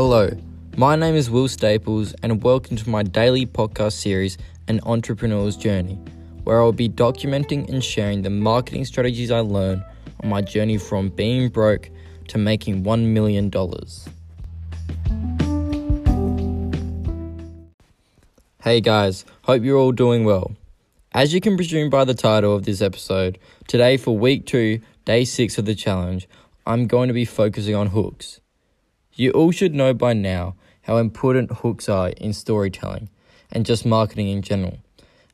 Hello, my name is Will Staples, and welcome to my daily podcast series, An Entrepreneur's Journey, where I'll be documenting and sharing the marketing strategies I learned on my journey from being broke to making $1 million. Hey guys, hope you're all doing well. As you can presume by the title of this episode, today for week two, day six of the challenge, I'm going to be focusing on hooks. You all should know by now how important hooks are in storytelling and just marketing in general.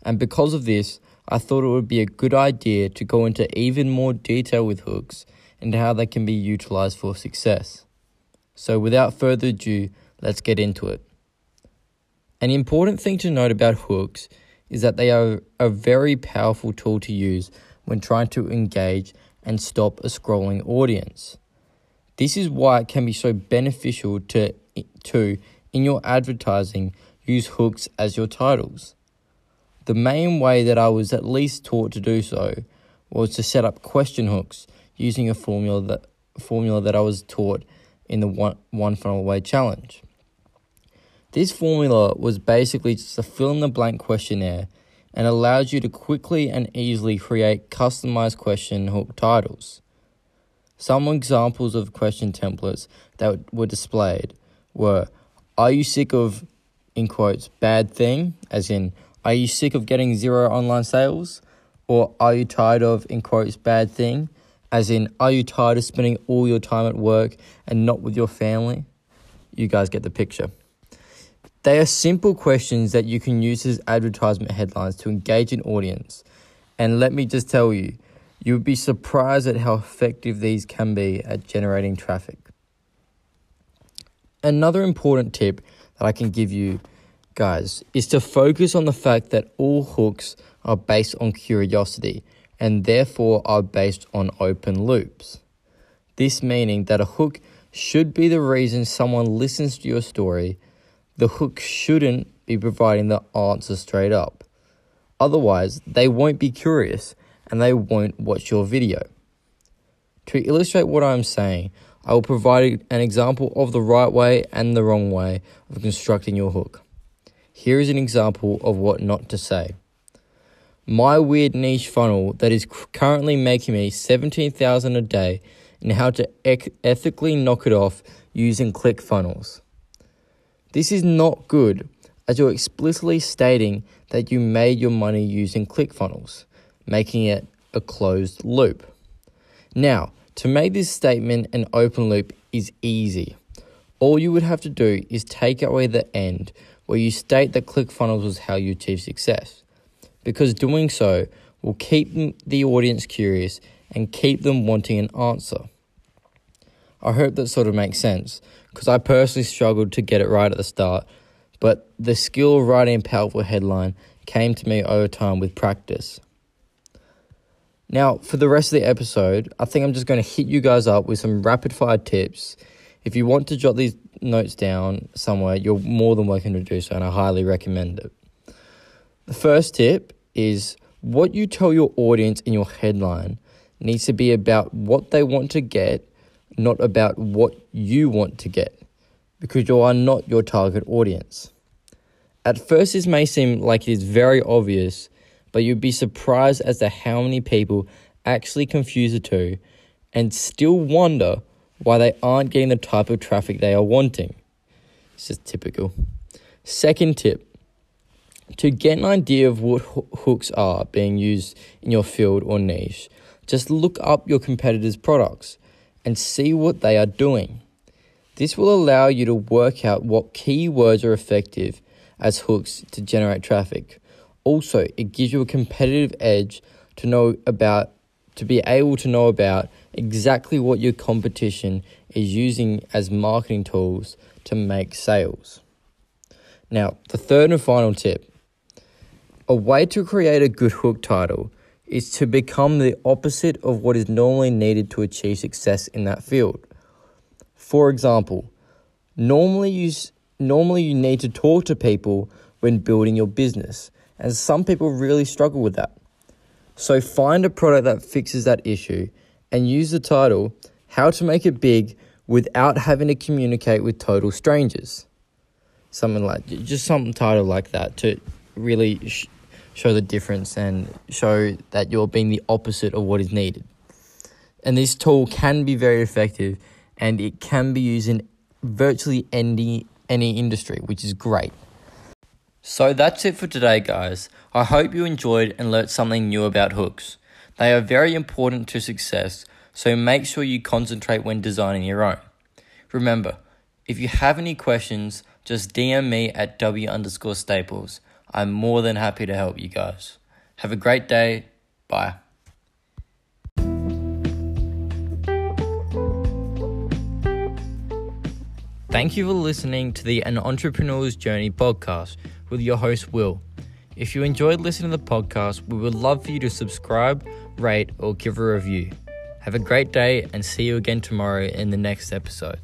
And because of this, I thought it would be a good idea to go into even more detail with hooks and how they can be utilized for success. So, without further ado, let's get into it. An important thing to note about hooks is that they are a very powerful tool to use when trying to engage and stop a scrolling audience. This is why it can be so beneficial to, to in your advertising, use hooks as your titles. The main way that I was at least taught to do so was to set up question hooks using a formula that formula that I was taught in the one, one funnel away challenge. This formula was basically just a fill in the blank questionnaire and allows you to quickly and easily create customized question hook titles. Some examples of question templates that were displayed were Are you sick of, in quotes, bad thing? As in, Are you sick of getting zero online sales? Or Are you tired of, in quotes, bad thing? As in, Are you tired of spending all your time at work and not with your family? You guys get the picture. They are simple questions that you can use as advertisement headlines to engage an audience. And let me just tell you, you would be surprised at how effective these can be at generating traffic. Another important tip that I can give you guys is to focus on the fact that all hooks are based on curiosity and therefore are based on open loops. This meaning that a hook should be the reason someone listens to your story the hook shouldn't be providing the answer straight up. Otherwise, they won't be curious and they won't watch your video. To illustrate what I'm saying, I will provide an example of the right way and the wrong way of constructing your hook. Here is an example of what not to say. My weird niche funnel that is currently making me 17,000 a day and how to ethically knock it off using ClickFunnels. This is not good as you're explicitly stating that you made your money using ClickFunnels, making it a closed loop. Now, to make this statement an open loop is easy. All you would have to do is take away the end where you state that ClickFunnels was how you achieve success, because doing so will keep the audience curious and keep them wanting an answer. I hope that sort of makes sense because I personally struggled to get it right at the start, but the skill of writing a powerful headline came to me over time with practice. Now, for the rest of the episode, I think I'm just going to hit you guys up with some rapid fire tips. If you want to jot these notes down somewhere, you're more than welcome to do so, and I highly recommend it. The first tip is what you tell your audience in your headline needs to be about what they want to get not about what you want to get, because you are not your target audience. At first, this may seem like it is very obvious, but you'd be surprised as to how many people actually confuse the two and still wonder why they aren't getting the type of traffic they are wanting. It's just typical. Second tip to get an idea of what hooks are being used in your field or niche, just look up your competitors' products and see what they are doing. This will allow you to work out what keywords are effective as hooks to generate traffic. Also, it gives you a competitive edge to know about to be able to know about exactly what your competition is using as marketing tools to make sales. Now, the third and final tip. A way to create a good hook title is to become the opposite of what is normally needed to achieve success in that field. For example, normally you, normally you need to talk to people when building your business, and some people really struggle with that. So find a product that fixes that issue and use the title How to Make It Big without having to communicate with total strangers. Something like just some title like that to really sh- show the difference and show that you're being the opposite of what is needed. And this tool can be very effective and it can be used in virtually any any industry, which is great. So that's it for today, guys. I hope you enjoyed and learnt something new about hooks. They are very important to success, so make sure you concentrate when designing your own. Remember, if you have any questions, just DM me at W underscore staples. I'm more than happy to help you guys. Have a great day. Bye. Thank you for listening to the An Entrepreneur's Journey podcast with your host, Will. If you enjoyed listening to the podcast, we would love for you to subscribe, rate, or give a review. Have a great day and see you again tomorrow in the next episode.